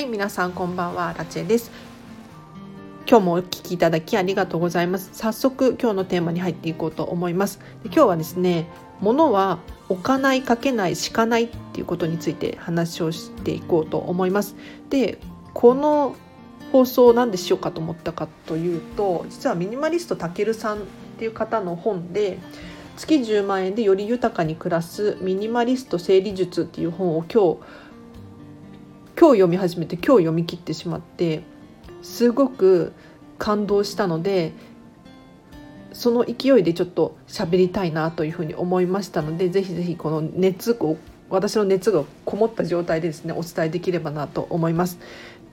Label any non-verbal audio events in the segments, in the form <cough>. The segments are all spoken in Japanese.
はい皆さんこんばんはラチェです。今日もお聞きいただきありがとうございます。早速今日のテーマに入っていこうと思います。で今日はですね物は置かないかけない敷かないっていうことについて話をしていこうと思います。でこの放送を何でしようかと思ったかというと実はミニマリストたけるさんっていう方の本で月10万円でより豊かに暮らすミニマリスト整理術っていう本を今日今日読み始めて今日読み切ってしまってすごく感動したのでその勢いでちょっと喋りたいなというふうに思いましたのでぜひぜひこの熱を私の熱がこもった状態でですねお伝えできればなと思います。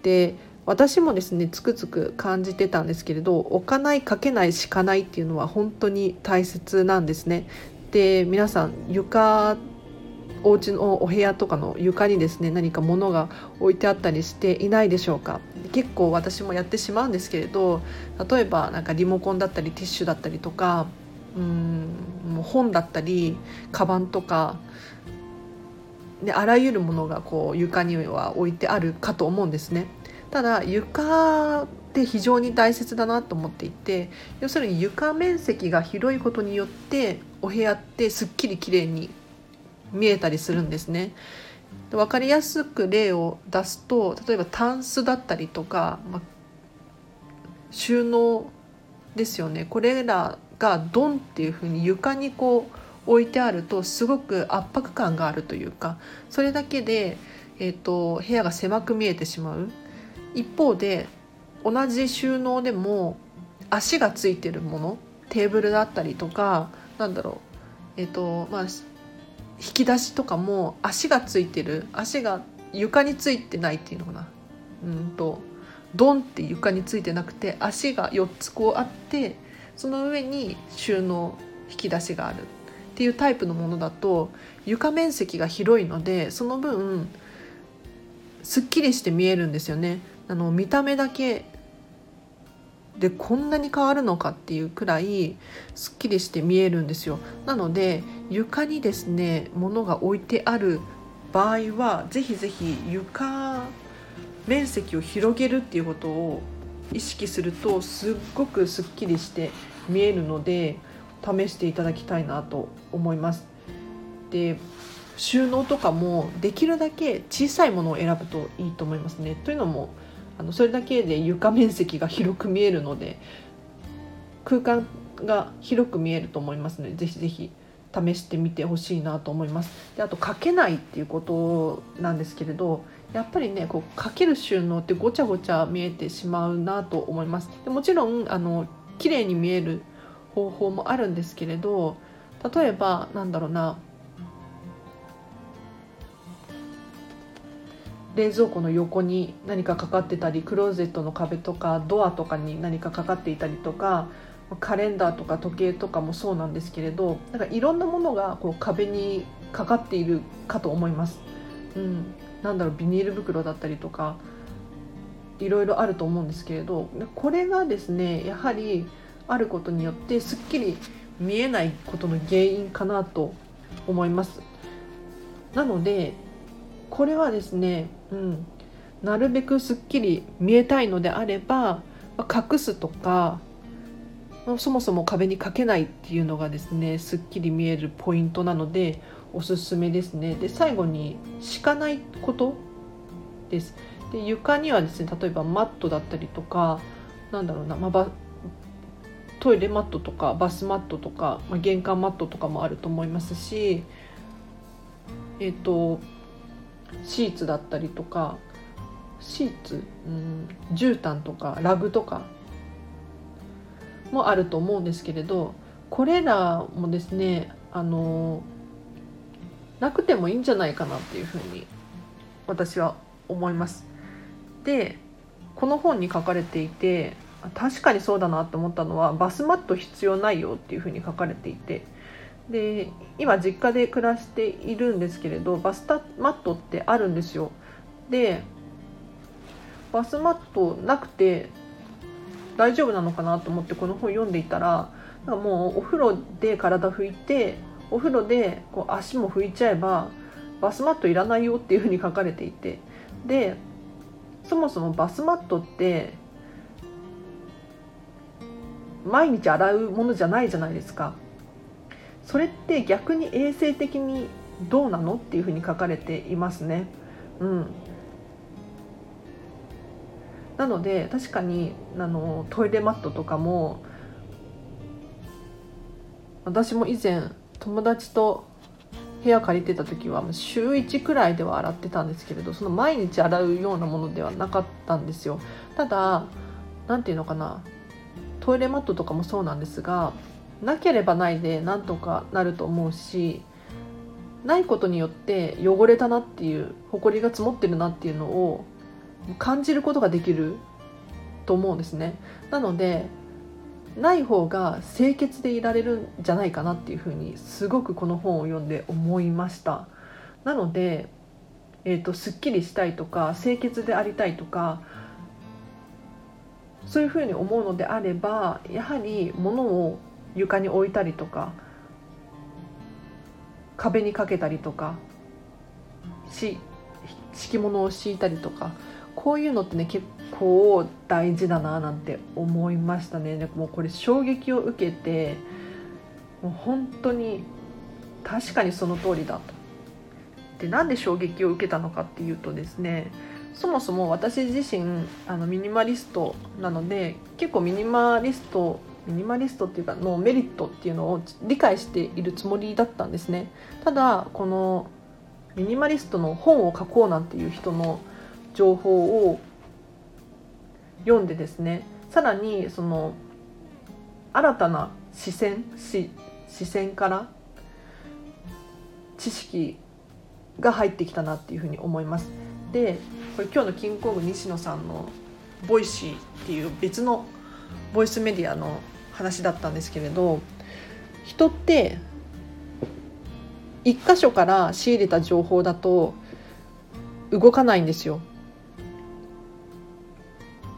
で私もですねつくづく感じてたんですけれど置かないかけない敷かないっていうのは本当に大切なんですね。で皆さん床お家のお部屋とかの床にですね何か物が置いてあったりしていないでしょうか結構私もやってしまうんですけれど例えばなんかリモコンだったりティッシュだったりとかうんもう本だったりカバンとかであらゆるものがこう床には置いてあるかと思うんですね。ただ床って非常に大切だなと思っていて要するに床面積が広いことによってお部屋ってすっきりきれいに見えたりするんですね。分かりやすく例を出すと例えばタンスだったりとか、ま、収納ですよねこれらがドンっていうふうに床にこう置いてあるとすごく圧迫感があるというかそれだけで、えーと、部屋が狭く見えてしまう一方で同じ収納でも足がついてるものテーブルだったりとかなんだろうえっ、ー、とまあ引き出しとかも足がついてる足が床についてないっていうのかなうんとドンって床についてなくて足が4つこうあってその上に収納引き出しがあるっていうタイプのものだと床面積が広いのでその分すっきりして見えるんですよね。あの見た目だけでこんなに変わるのかっていうくらいすっきりして見えるんですよなので床にですね物が置いてある場合はぜひぜひ床面積を広げるっていうことを意識するとすっごくすっきりして見えるので試していただきたいなと思います。で収納とかもできるだけ小さいものを選ぶといいと思いますね。というのもあのそれだけで床面積が広く見えるので空間が広く見えると思いますのでぜひぜひ試してみてほしいなと思います。であとかけないっていうことなんですけれどやっぱりねこうかける収納ってごちゃごちゃ見えてしまうなと思います。でもちろんあの綺麗に見える方法もあるんですけれど例えばなんだろうな冷蔵庫の横に何かかかってたりクローゼットの壁とかドアとかに何かかかっていたりとかカレンダーとか時計とかもそうなんですけれどなんかいろんなものがこう壁にかかっているかと思います。うん、なんだろうビニール袋だったりとかいろいろあると思うんですけれどこれがですねやはりあることによってすっきり見えないことの原因かなと思います。なのでこれはですね、うん、なるべくすっきり見えたいのであれば隠すとかそもそも壁にかけないっていうのがですねすっきり見えるポイントなのでおすすめですね。で最後に敷かないことです。で床にはですね例えばマットだったりとかなんだろうな、まあ、トイレマットとかバスマットとか、まあ、玄関マットとかもあると思いますしえっ、ー、とシーツだったりとかシーツ、うん、絨毯とかラグとかもあると思うんですけれどこれらもですねあのなくてもいいんじゃないかなっていうふうに私は思います。でこの本に書かれていて確かにそうだなと思ったのはバスマット必要ないよっていうふうに書かれていてで今実家で暮らしているんですけれどバスタマットってあるんですよ。でバスマットなくて大丈夫なのかなと思ってこの本読んでいたらなんかもうお風呂で体拭いてお風呂でこう足も拭いちゃえばバスマットいらないよっていうふうに書かれていて。でそもそもバスマットって毎日洗うものじゃないじゃないですか。それって逆に衛生的にどうなのっていうふうに書かれていますね。うん。なので確かにあのトイレマットとかも私も以前友達と部屋借りてた時は週1くらいでは洗ってたんですけれどその毎日洗うようなものではなかったんですよ。ただ何て言うのかなトイレマットとかもそうなんですがなければないでなんとかなると思うしないことによって汚れたなっていう埃が積もってるなっていうのを感じることができると思うんですね。なのでない方が清潔でいられるんじゃないかなっていうふうにすごくこの本を読んで思いました。なので、えーと、すっきりしたいとか清潔でありたいとかそういうふうに思うのであればやはり物を床に置いたりとか壁にかけたりとかし敷物を敷いたりとかこういうのってね結構大事だななんて思いましたねでもうこれ衝撃を受けてもう本当に確かにその通りだと。でなんで衝撃を受けたのかっていうとですねそもそも私自身あのミニマリストなので結構ミニマリストミニマリストっていうかのメリットっていうのを理解しているつもりだったんですねただこのミニマリストの本を書こうなんていう人の情報を読んでですねさらにその新たな視線視視線から知識が入ってきたなっていうふうに思います。でこれ今日のキングコング西野さんの Voicy っていう別のボイスメディアの話だったんですけれど人って一箇所から仕入れた情報だと動かないんですよ。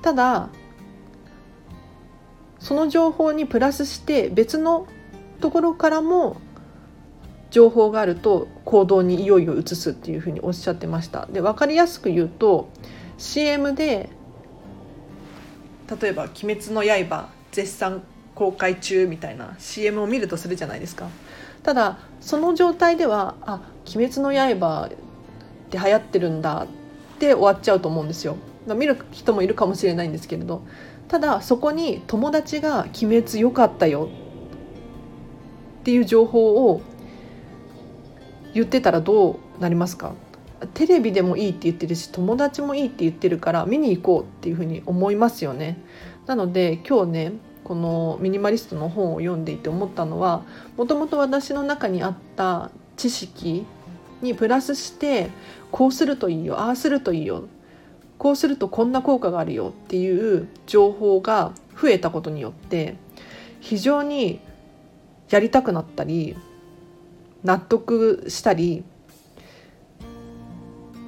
ただその情報にプラスして別のところからも情報があると行動にいよいよ移すっていうふうにおっしゃってましたで分かりやすく言うと CM で例えば「鬼滅の刃」絶賛公開中みたいな CM を見るとするじゃないですか。ただその状態では「あ鬼滅の刃」って流行ってるんだって終わっちゃうと思うんですよ。まあ、見る人もいるかもしれないんですけれど。ただそこに友達が「鬼滅良かったよ」っていう情報を言ってたらどうなりますか。テレビでもいいって言ってるし友達もいいって言ってるから見に行こうっていうふうに思いますよね。なので今日ねこのミニマリストの本を読んでいて思ったのはもともと私の中にあった知識にプラスしてこうするといいよああするといいよこうするとこんな効果があるよっていう情報が増えたことによって非常にやりたくなったり納得したり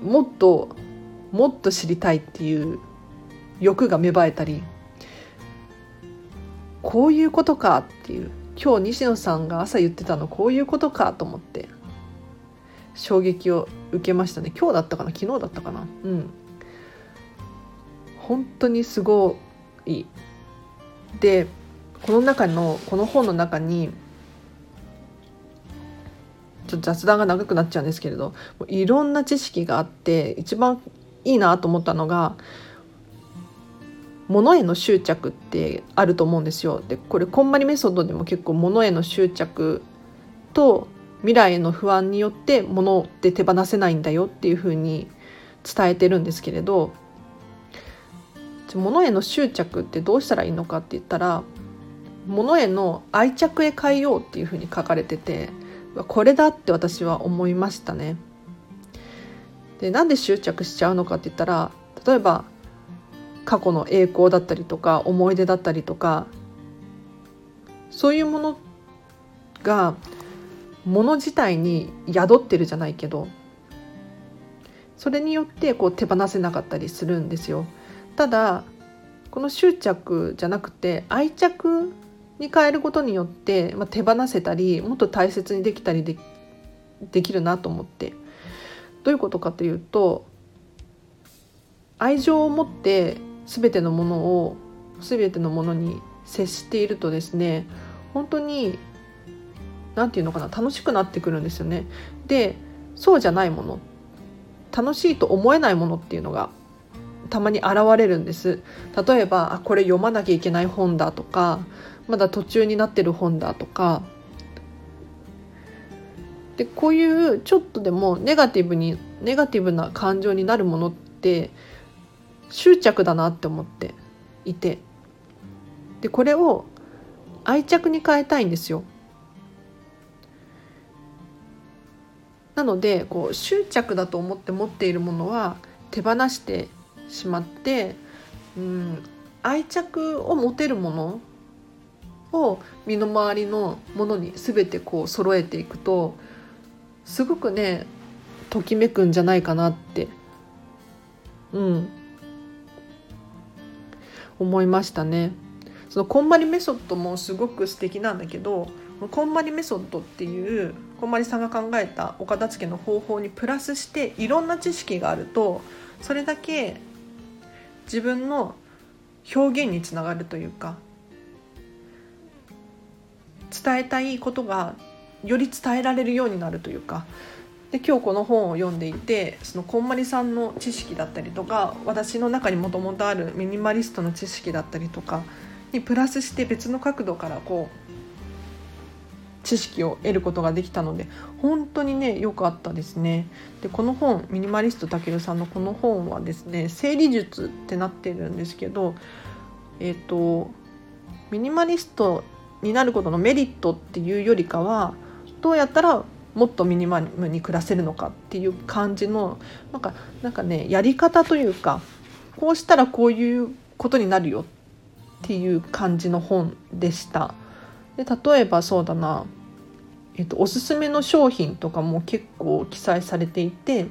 もっともっと知りたいっていう欲が芽生えたりこういうことかっていう。今日西野さんが朝言ってたのこういうことかと思って。衝撃を受けましたね。今日だったかな？昨日だったかな？うん。本当にすごい。でこの中のこの本の中にちょっと雑談が長くなっちゃうんですけれどいろんな知識があって一番いいなと思ったのが物への執着ってあると思うんですよ。でこれこんまりメソッドでも結構物への執着と未来への不安によって物って手放せないんだよっていうふうに伝えてるんですけれど物への執着ってどうしたらいいのかって言ったら物への愛着へ変えようっていうふうに書かれててこれだって私は思いましたね。でなんで執着しちゃうのかって言ったら例えば過去の栄光だったりとか思い出だったりとかそういうものがもの自体に宿ってるじゃないけどそれによってこう手放せなかったりするんですよ。ただこの執着じゃなくて愛着に変えることによって、まあ、手放せたりもっと大切にできたりでできるなと思ってどういうことかというと愛情を持って全てのものを全てのものに接しているとですね本当に何て言うのかな楽しくなってくるんですよね。でそうじゃないもの楽しいと思えないものっていうのがたまに現れるんです例えばあこれ読まなきゃいけない本だとかまだ途中になってる本だとかでこういうちょっとでもネガティブにネガティブな感情になるものって執着だなって思っていて。でこれを愛着に変えたいんですよ。なのでこう執着だと思って持っているものは手放してしまって、うん、愛着を持てるものを身の回りのものに全てこう揃えていくとすごくねときめくんじゃないかなって。うん。思いましたね。そのこんまりメソッドもすごく素敵なんだけどこんまりメソッドっていうこんまりさんが考えたお片付けの方法にプラスしていろんな知識があるとそれだけ自分の表現につながるというか伝えたいことがより伝えられるようになるというかで今日この本を読んでいてそのこんまりさんの知識だったりとか私の中にもともとあるミニマリストの知識だったりとかにプラスして別の角度からこう知識を得ることができたので本当にね良かったですね。でこの本ミニマリストたけるさんのこの本はですね整理術ってなってるんですけどえっ、ー、とミニマリストになることのメリットっていうよりかはどうやったらもっとミニマムに暮らせるのかっていう感じのなんかなんかねやり方というかこうしたらこういうことになるよっていう感じの本でした。で例えばそうだな、えっと、おすすめの商品とかも結構記載されていて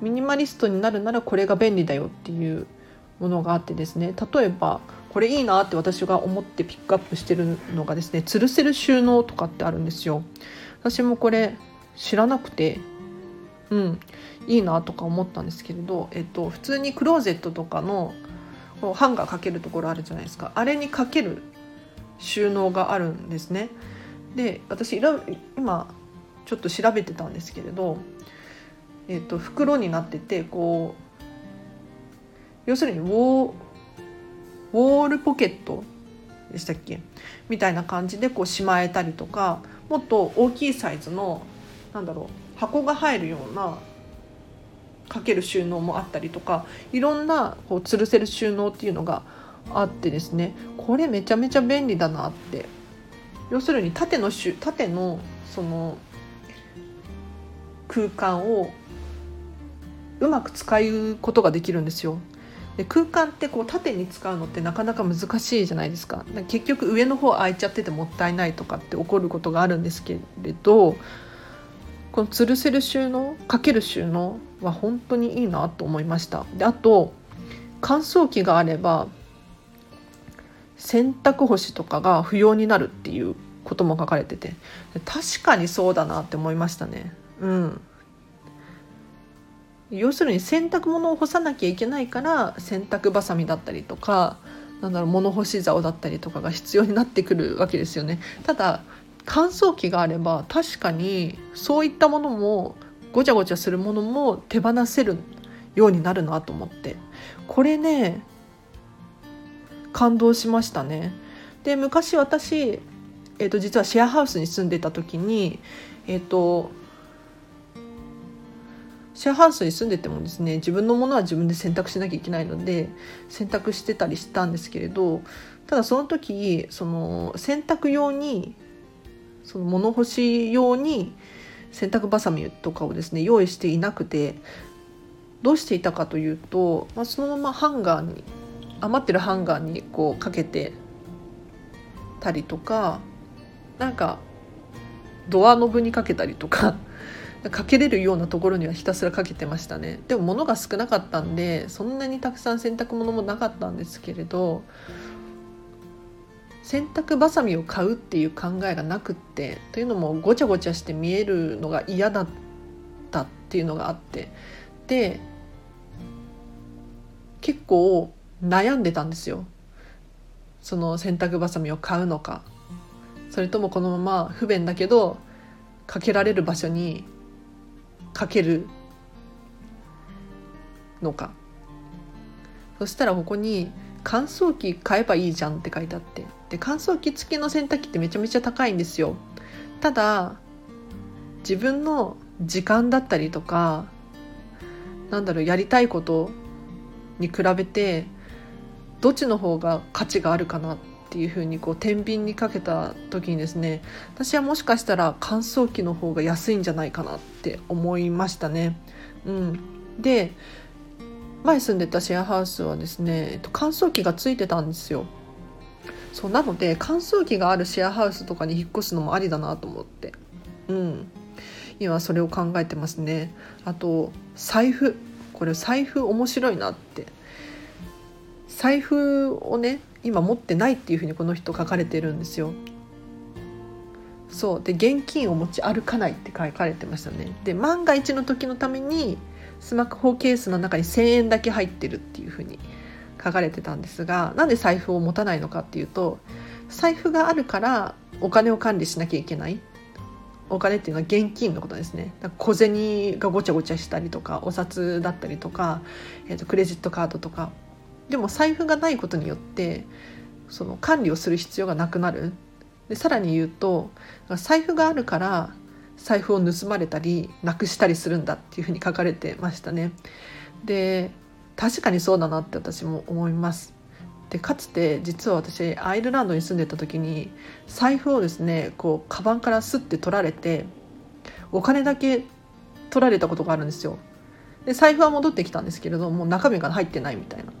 ミニマリストになるならこれが便利だよっていうものがあってですね例えばこれいいなって私が思ってピックアップしてるのがですね吊るせる収納とかってあるんですよ。私もこれ知らなくてうん。いいなとか思ったんですけれど、えっと、普通にクローゼットとかのハンガーかけるところあるじゃないですか。あれにかける収納があるんですね。で私今ちょっと調べてたんですけれど、えっと、袋になっててこう要するにウォーウォールポケットでしたっけ？みたいな感じでこうしまえたりとかもっと大きいサイズのなんだろう箱が入るようなかける収納もあったりとかいろんなこう吊るせる収納っていうのがあってですねこれめちゃめちゃ便利だなって要するに縦の縦のその空間をうまく使うことができるんですよ。で空間ってこう縦に使うのってなかなか難しいじゃないですか結局上の方空いちゃっててもったいないとかって起こることがあるんですけれどこの吊るせる収納かける収納は本当にいいなと思いました。であと乾燥機があれば洗濯干しとかが不要になるっていうことも書かれてて。確かにそうだなって思いましたね。うん。要するに洗濯物を干さなきゃいけないから洗濯ばさみだったりとかなんだろう物干し竿だったりとかが必要になってくるわけですよね。ただ乾燥機があれば確かにそういったものもごちゃごちゃするものも手放せるようになるなと思ってこれね感動しましたね。で昔私、えーと、実はシェアハウスに住んでた時に、えーとシェアハウスに住んでてもですね自分のものは自分で洗濯しなきゃいけないので洗濯してたりしたんですけれどただその時その洗濯用にその物干し用に洗濯ばさみとかをですね用意していなくてどうしていたかというと、まあ、そのままハンガーに余ってるハンガーにこうかけてたりとかなんかドアノブにかけたりとか <laughs> かけれるようなところにはひたすらかけてましたね。でも物が少なかったんでそんなにたくさん洗濯物もなかったんですけれど洗濯ばさみを買うっていう考えがなくってというのもごちゃごちゃして見えるのが嫌だったっていうのがあって。で結構悩んでたんですよ。その洗濯ばさみを買うのか。それともこのまま不便だけどかけられる場所にかけるのか。そしたらここに乾燥機買えばいいじゃんって書いてあって。で乾燥機付きの洗濯機ってめちゃめちゃ高いんですよただ自分の時間だったりとかなんだろうやりたいことに比べてどっちの方が価値があるかなっていうふうにこう天秤にかけた時にですね私はもしかしたら乾燥機の方が安いんじゃないかなって思いましたね。うん、で前住んでたシェアハウスはですね乾燥機がついてたんですよ。そうなので乾燥機があるシェアハウスとかに引っ越すのもありだなと思って、うん、今それを考えてますね。あと財布これ財布面白いなって財布をね今持ってないっていうふうにこの人書かれてるんですよ。そうで現金を持ち歩かないって書かれてましたね。で万が一の時のためにスマホケースの中に1,000円だけ入ってるっていうふうに書かれてたんですがなんで財布を持たないのかっていうと財布があるからお金を管理しなきゃいけない。お金っていうのは現金のことですね。小銭がごちゃごちゃしたりとかお札だったりとか、えー、とクレジットカードとか。でも財布がないことによってその管理をする必要がなくなる。でさらに言うと財布があるから財布を盗まれたりなくしたりするんだっていうふうに書かれてましたね。で確かにそうだなって私も思います。でかつて実は私アイルランドに住んでた時に財布をですねこうカバンからスッて取られてお金だけ取られたことがあるんですよ。で財布は戻ってきたんですけれども中身が入ってないみたいな。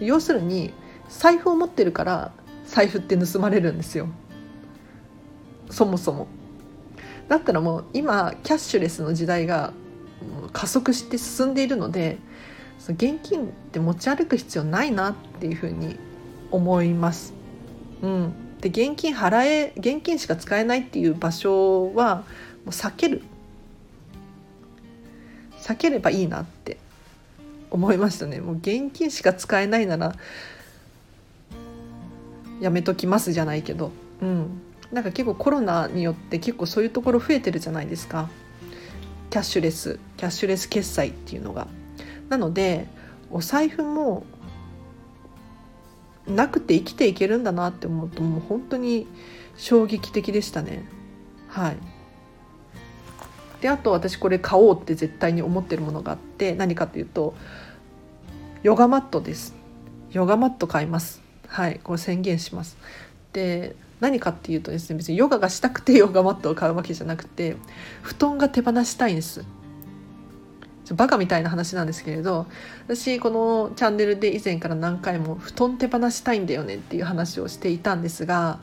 要するに財布を持ってるから財布って盗まれるんですよそもそもだったらもう今キャッシュレスの時代が加速して進んでいるので現金って持ち歩く必要ないなっていうふうに思います。うん、で現金払え現金しか使えないっていう場所はもう避ける。避ければいいなって思いましたね。もう現金しか使えないならやめときますじゃないけど。うん。なんか結構コロナによって結構そういうところ増えてるじゃないですか。キャッシュレスキャッシュレス決済っていうのが。なのでお財布もなくて生きていけるんだなって思うともう本当に衝撃的でしたね。はい。であと私これ買おうって絶対に思ってるものがあって何かというとヨガマットです。ヨガマット買います。はいこれ宣言します。で何かっていうとですね別にヨガがしたくてヨガマットを買うわけじゃなくて布団が手放したいんです。バカみたいな話なんですけれど私このチャンネルで以前から何回も布団手放したいんだよねっていう話をしていたんですが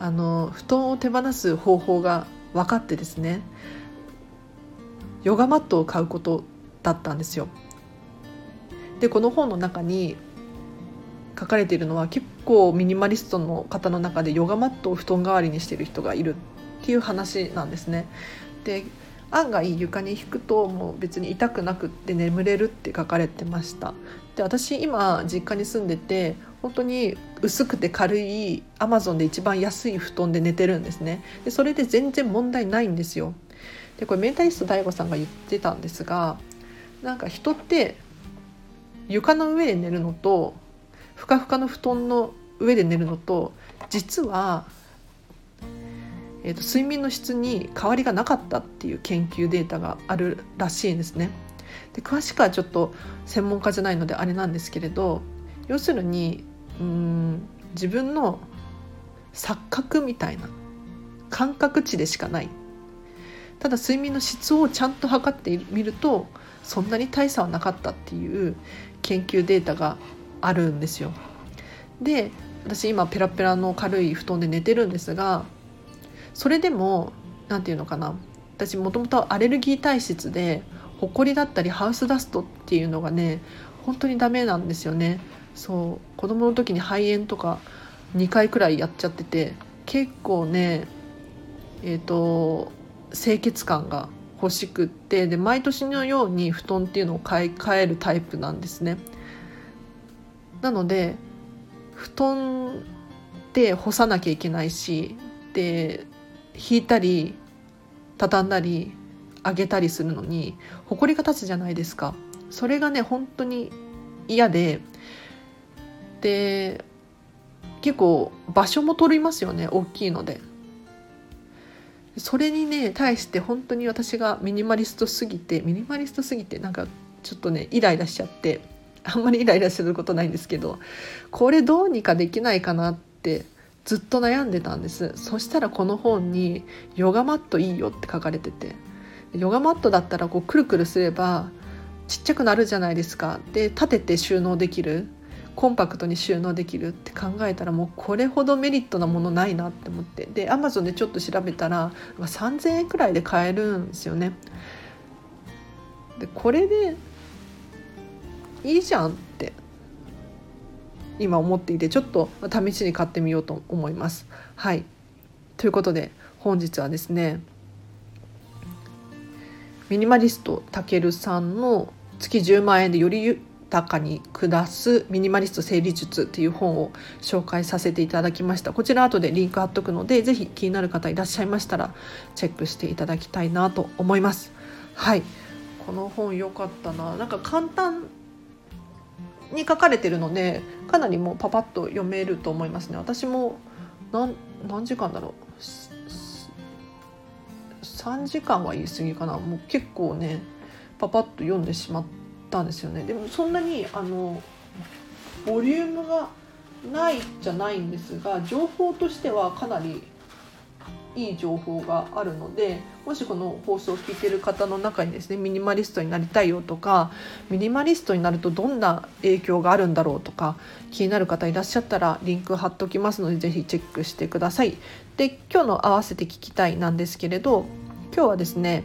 あの布団を手放す方法が分かってですねヨガマットを買うことだったんですよ。でこの本の中に書かれているのは結構ミニマリストの方の中でヨガマットを布団代わりにしてる人がいるっていう話なんですね。で案外床に引くともう別に痛くなくって眠れるって書かれてました。で私今実家に住んでて本当に薄くて軽いアマゾンで一番安い布団で寝てるんですね。でそれで全然問題ないんですよ。でこれメンタリスト DAIGO さんが言ってたんですがなんか人って床の上で寝るのとふかふかの布団の上で寝るのと実は、えーと、睡眠の質に変わりがなかったっていう研究データがあるらしいんですね。で詳しくはちょっと専門家じゃないのであれなんですけれど要するにうん自分の錯覚みたいな感覚値でしかないただ睡眠の質をちゃんと測ってみるとそんなに大差はなかったっていう研究データがあるんですよ。で私今ペラペラの軽い布団で寝てるんですがそれでも何て言うのかな私もともとアレルギー体質でホコリだったりハウスダストっていうのがね本当にダメなんですよね。そう子供の時に肺炎とか2回くらいやっちゃってて結構ねえっ、ー、と清潔感が欲しくってで毎年のように布団っていうのを買い替えるタイプなんですね。なので布団で干さなきゃいけないしで引いたり畳んだり上げたりするのに埃が立つじゃないですか。それがね本当に嫌で。で結構場所も取りますよね大きいので。それにね対して本当に私がミニマリストすぎてミニマリストすぎてなんかちょっとねイライラしちゃってあんまりイライラすることないんですけどこれどうにかできないかなってずっと悩んでたんです。そしたらこの本に「ヨガマットいいよ」って書かれてて。ヨガマットだったらこうくるくるすればちっちゃくなるじゃないですか。で立てて収納できる。コンパクトに収納できるって考えたらもうこれほどメリットなものないなって思って。でアマゾンでちょっと調べたら3,000円くらいで買えるんですよね。でこれでいいじゃんって。今思っていてちょっと試しに買ってみようと思います。はい。ということで本日はですねミニマリストたけるさんの月10万円でより豊かに下すミニマリスト整理術っていう本を紹介させていただきました。こちら後でリンク貼っとくのでぜひ気になる方いらっしゃいましたらチェックしていただきたいなと思います。はい。この本良かったな。なんか簡単に書かれてるのでかなりもうパパッと読めると思いますね。私も何何時間だろう。3時間は言い過ぎかな。もう結構ねパパッと読んでしまったんですよね。でもそんなにあのボリュームがないじゃないんですが情報としてはかなりいい情報があるのでもしこの放送を聞いてる方の中にですねミニマリストになりたいよとかミニマリストになるとどんな影響があるんだろうとか気になる方いらっしゃったらリンク貼っておきますので是非チェックしてください。で今日の合わせて聞きたいなんですけれど今日はですね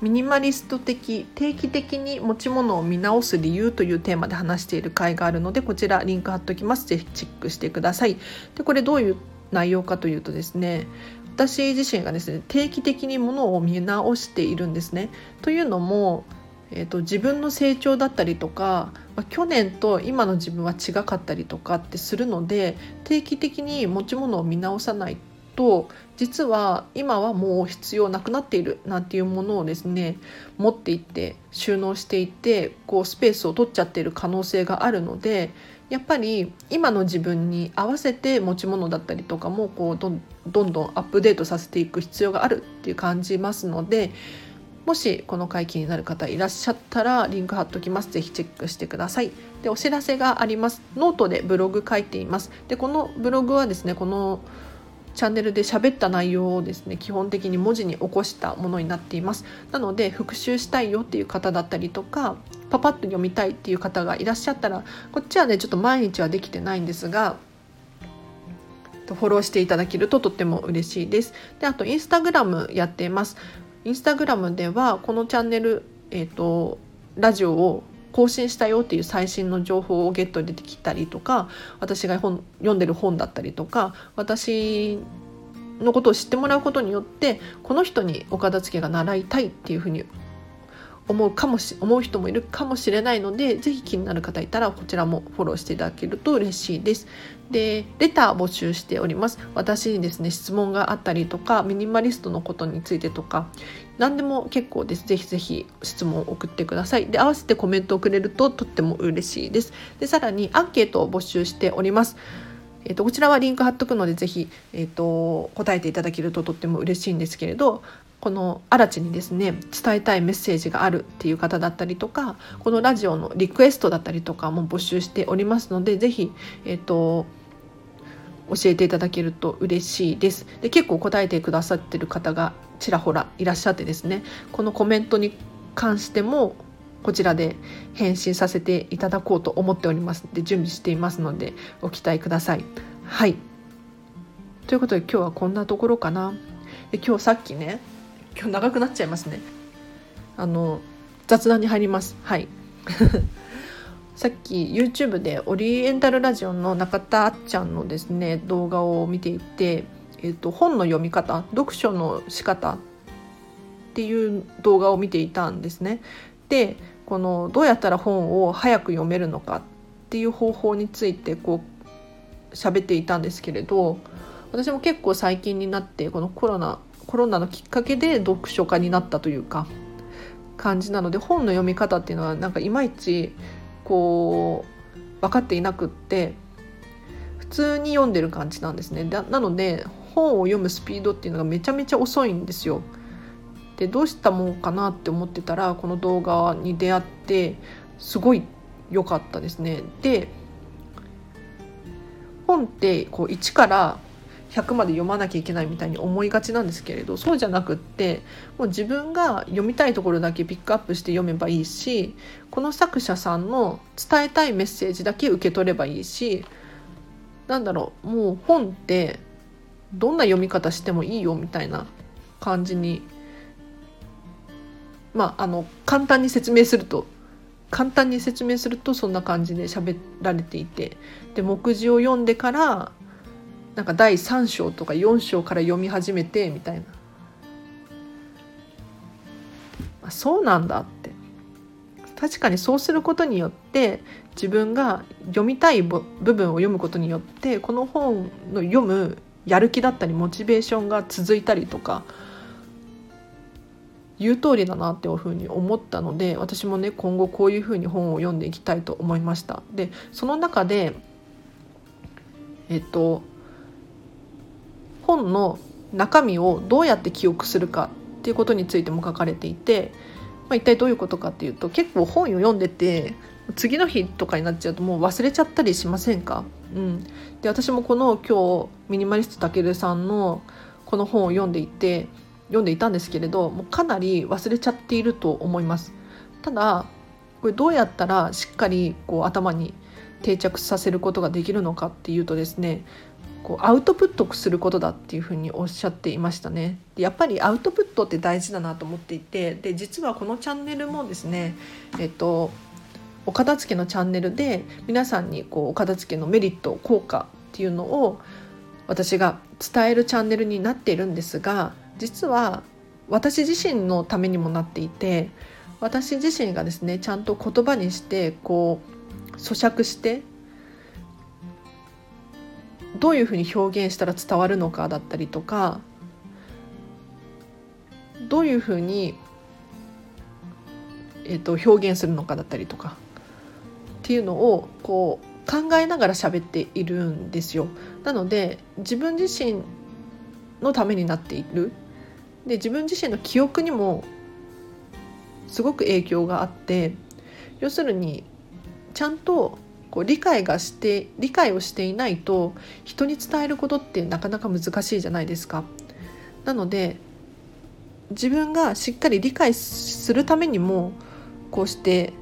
ミニマリスト的定期的に持ち物を見直す理由というテーマで話している回があるのでこちらリンク貼っておきますぜひチェックしてくださいでこれどういう内容かというとですね私自身がですね定期的にものを見直しているんですね。というのもえーと、自分の成長だったりとか、まあ、去年と今の自分は違かったりとかってするので定期的に持ち物を見直さないと実は今はもう必要なくなっているなんていうものをですね持っていって収納していてこうスペースを取っちゃっている可能性があるのでやっぱり今の自分に合わせて持ち物だったりとかもこうどんどんアップデートさせていく必要があるっていう感じますのでもしこの回気になる方いらっしゃったらリンク貼っときます。ぜひチェックしてください。で、お知らせがあります。ノートでブログ書いています。で、このブログはですね、このチャンネルで喋った内容をですね基本的に文字に起こしたものになっていますなので復習したいよっていう方だったりとかパパッと読みたいっていう方がいらっしゃったらこっちはねちょっと毎日はできてないんですがフォローしていただけるととっても嬉しいです。であとインスタグラムやっています。インスタグラムではこのチャンネルえっ、ー、とラジオを更新したよっていう最新の情報をゲットできたりとか私が本読んでる本だったりとか私のことを知ってもらうことによってこの人にお片付けが習いたいっていうふうに思うかもし思う人もいるかもしれないので是非気になる方いたらこちらもフォローしていただけると嬉しいです。でレター募集しております私にですね質問があったりとかミニマリストのことについてとか何でも結構です。ぜひぜひ質問を送ってください。で、合わせてコメントをくれるととっても嬉しいです。で、さらにアンケートを募集しております。えーと、こちらはリンク貼っとくのでぜひ、えーと、答えていただけるととっても嬉しいんですけれどこのアラチにですね伝えたいメッセージがあるっていう方だったりとかこのラジオのリクエストだったりとかも募集しておりますのでぜひ、えーと教えていただけると嬉しいです。で結構答えてくださってる方がちらほらいらっしゃってですねこのコメントに関してもこちらで返信させていただこうと思っておりますで準備していますのでご期待ください。はいということで今日はこんなところかな。で今日さっきね今日長くなっちゃいますね。あの雑談に入ります。はい <laughs> さっき YouTube でオリエンタルラジオの中田あっちゃんのですね動画を見ていて、えーと、本の読み方読書の仕方っていう動画を見ていたんですね。でこのどうやったら本を早く読めるのかっていう方法についてこう喋っていたんですけれど私も結構最近になってこのコロナコロナのきっかけで読書家になったというか感じなので本の読み方っていうのはなんかいまいちこう分かっていなくって普通に読んでる感じなんですねなので本を読むスピードっていうのがめちゃめちゃ遅いんですよ。でどうしたもんかなって思ってたらこの動画に出会ってすごい良かったですね。で本ってこう1から100まで読まなきゃいけないみたいに思いがちなんですけれどそうじゃなくってもう自分が読みたいところだけピックアップして読めばいいしこの作者さんの伝えたいメッセージだけ受け取ればいいしなんだろうもう本ってどんな読み方してもいいよみたいな感じにまああの簡単に説明すると簡単に説明するとそんな感じで喋られていてで目次を読んでからなんか第3章とか4章から読み始めてみたいなあそうなんだって確かにそうすることによって自分が読みたい部分を読むことによってこの本の読むやる気だったりモチベーションが続いたりとか言う通りだなっていうふうに思ったので私もね今後こういうふうに本を読んでいきたいと思いました。でその中でえっと本の中身をどうやって記憶するかっていうことについても書かれていて、まあ、一体どういうことかっていうと結構本を読んでて次の日とかになっちゃうともう忘れちゃったりしませんか、うん、で私もこの今日ミニマリストたけるさんのこの本を読んでいて読んでいたんですけれどもうかなり忘れちゃっていると思います。ただこれどうやったらしっかりこう頭に定着させることができるのかっていうとですねこうアウトプットすることだっていうふうにおっしゃっていましたね。やっぱりアウトプットって大事だなと思っていてで実はこのチャンネルもですねえっとお片付けのチャンネルで皆さんにこうお片付けのメリット効果っていうのを私が伝えるチャンネルになっているんですが実は私自身のためにもなっていて私自身がですねちゃんと言葉にしてこう咀嚼してどういうふうに表現したら伝わるのかだったりとかどういうふうに、えーと、表現するのかだったりとかっていうのをこう考えながら喋っているんですよ。なので自分自身のためになっているで自分自身の記憶にもすごく影響があって要するにちゃんとこう理解がして理解をしていないと人に伝えることってなかなか難しいじゃないですか。なので自分がしっかり理解するためにもこうして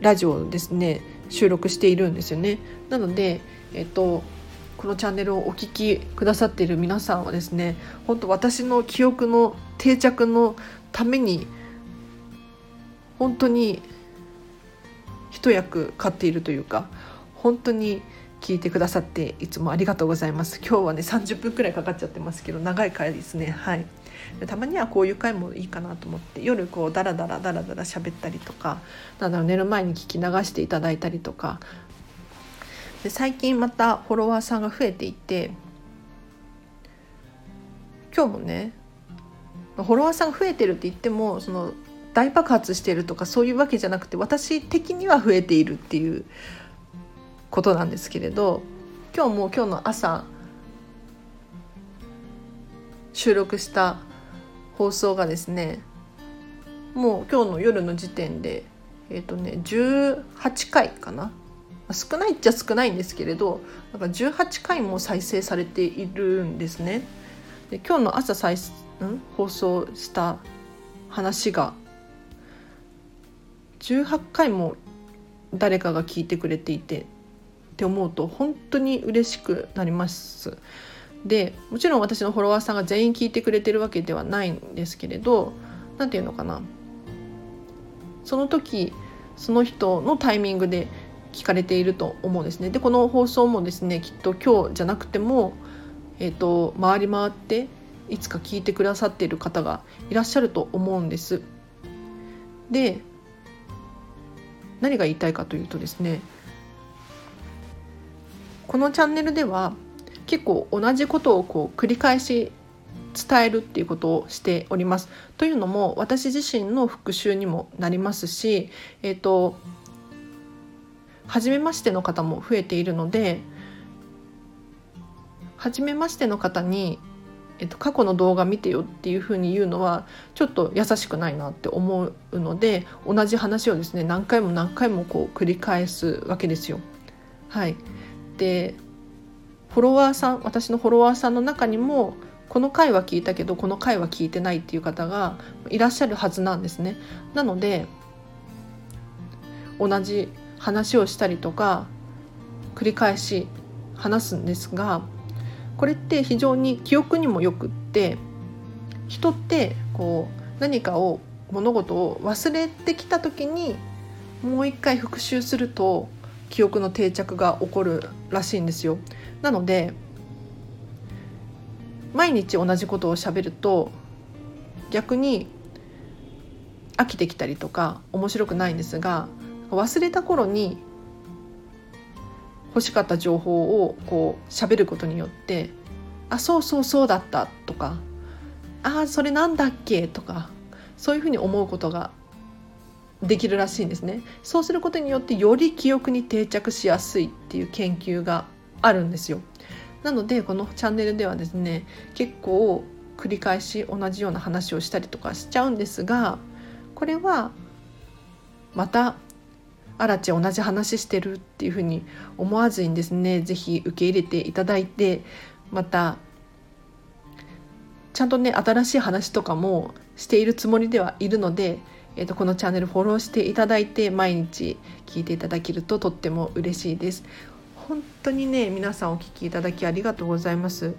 ラジオをですね収録しているんですよね。なので、えっと、このチャンネルをお聴きくださっている皆さんはですね本当私の記憶の定着のために本当に一役買っているというか本当に聞いてくださっていつもありがとうございます。今日はね30分くらいかかっちゃってますけど長い回ですね。はい。たまにはこういう回もいいかなと思って夜こうダラダラダラダラ喋ったりとかなんだろう寝る前に聞き流していただいたりとか。で最近またフォロワーさんが増えていて今日もねフォロワーさんが増えてるって言ってもその大爆発してるとかそういうわけじゃなくて私的には増えているっていうことなんですけれど今日も今日の朝収録した放送がですねもう今日の夜の時点でえっ、ー、とね18回かな？少ないっちゃ少ないんですけれどなんか18回も再生されているんですね。で今日の朝再、ん、放送した話が18回も誰かが聞いてくれていてって思うと本当に嬉しくなります。でもちろん私のフォロワーさんが全員聞いてくれてるわけではないんですけれど何て言うのかなその時その人のタイミングで聞かれていると思うんですね。でこの放送もですねきっと今日じゃなくても、えーと、回り回っていつか聞いてくださっている方がいらっしゃると思うんです。で何が言いたいかというとですねこのチャンネルでは結構同じことをこう繰り返し伝えるっていうことをしております。というのも私自身の復習にもなりますし、えーと、初めましての方も増えているので初めましての方に、えっと、過去の動画見てよっていうふうに言うのはちょっと優しくないなって思うので同じ話をですね何回も何回もこう繰り返すわけですよ。はい、でフォロワーさん私のフォロワーさんの中にもこの回は聞いたけどこの回は聞いてないっていう方がいらっしゃるはずなんですね。なので同じ話をしたりとか繰り返し話すんですがこれって非常に記憶にもよくって人ってこう何かを物事を忘れてきた時にもう一回復習すると記憶の定着が起こるらしいんですよ。なので毎日同じことをしゃべると逆に飽きてきたりとか面白くないんですが忘れた頃に欲しかった情報をこう喋ることによって「あそうそうそうだった」とか「あそれなんだっけ」とかそういうふうに思うことができるらしいんですね。そうすることによってより記憶に定着しやすいっていう研究があるんですよ。なのでこのチャンネルではですね結構繰り返し同じような話をしたりとかしちゃうんですがこれはまたアラチェ同じ話してるっていうふうに思わずにですね是非受け入れていただいてまたちゃんとね新しい話とかもしているつもりではいるので、えーと、このチャンネルフォローしていただいて毎日聞いていただけるととっても嬉しいです。本当にね皆さんお聞きいただきありがとうございます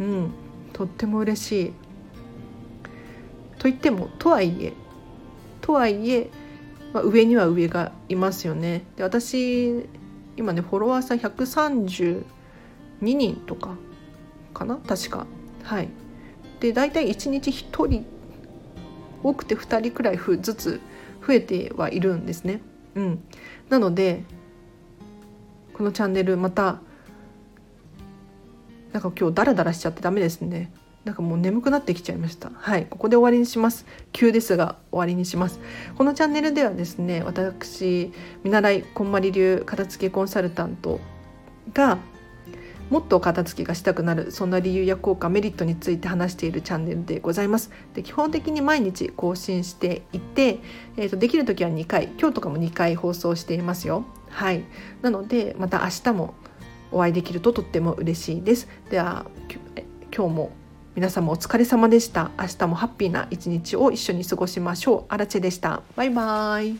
うんとっても嬉しいと言ってもとはいえとはいえ、まあ、上には上がいますよね。で私今ねフォロワーさん132人とかかな？確か。はい。で大体1日1人多くて2人くらいずつ増えてはいるんですね。うん。なのでこのチャンネルまたなんか今日ダラダラしちゃってダメですね。なんかもう眠くなってきちゃいました。はいここで終わりにします。急ですが終わりにします。このチャンネルではですね私見習いこんまり流片付けコンサルタントがもっと片付けがしたくなるそんな理由や効果メリットについて話しているチャンネルでございます。で基本的に毎日更新していて、えーと、できる時は2回今日とかも2回放送していますよ。はい。なのでまた明日もお会いできるととっても嬉しいです。では今日も皆様お疲れ様でした。明日もハッピーな一日を一緒に過ごしましょう。アラチェでした。バイバーイ。